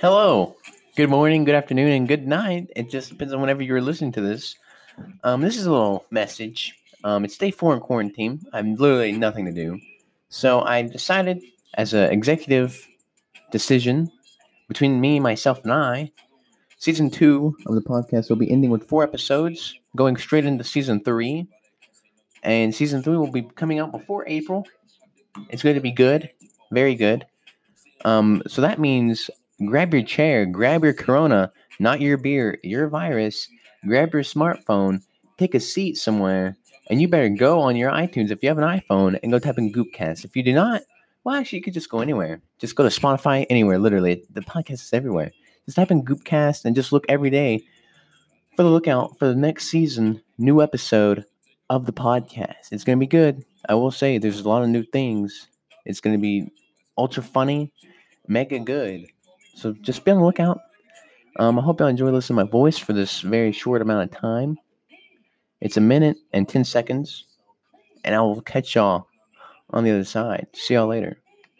Hello, good morning, good afternoon, and good night. It just depends on whenever you're listening to this. Um, this is a little message. Um, it's day four in quarantine. I'm literally nothing to do. So I decided, as an executive decision between me, myself, and I, season two of the podcast will be ending with four episodes, going straight into season three. And season three will be coming out before April. It's going to be good, very good. Um, so that means grab your chair, grab your Corona, not your beer, your virus, grab your smartphone, take a seat somewhere, and you better go on your iTunes if you have an iPhone and go type in Goopcast. If you do not, well, actually, you could just go anywhere. Just go to Spotify, anywhere, literally. The podcast is everywhere. Just type in Goopcast and just look every day for the lookout for the next season, new episode of the podcast. It's going to be good. I will say there's a lot of new things. It's going to be ultra funny, mega good. So just be on the lookout. Um, I hope y'all enjoy listening to my voice for this very short amount of time. It's a minute and 10 seconds, and I will catch y'all on the other side. See y'all later.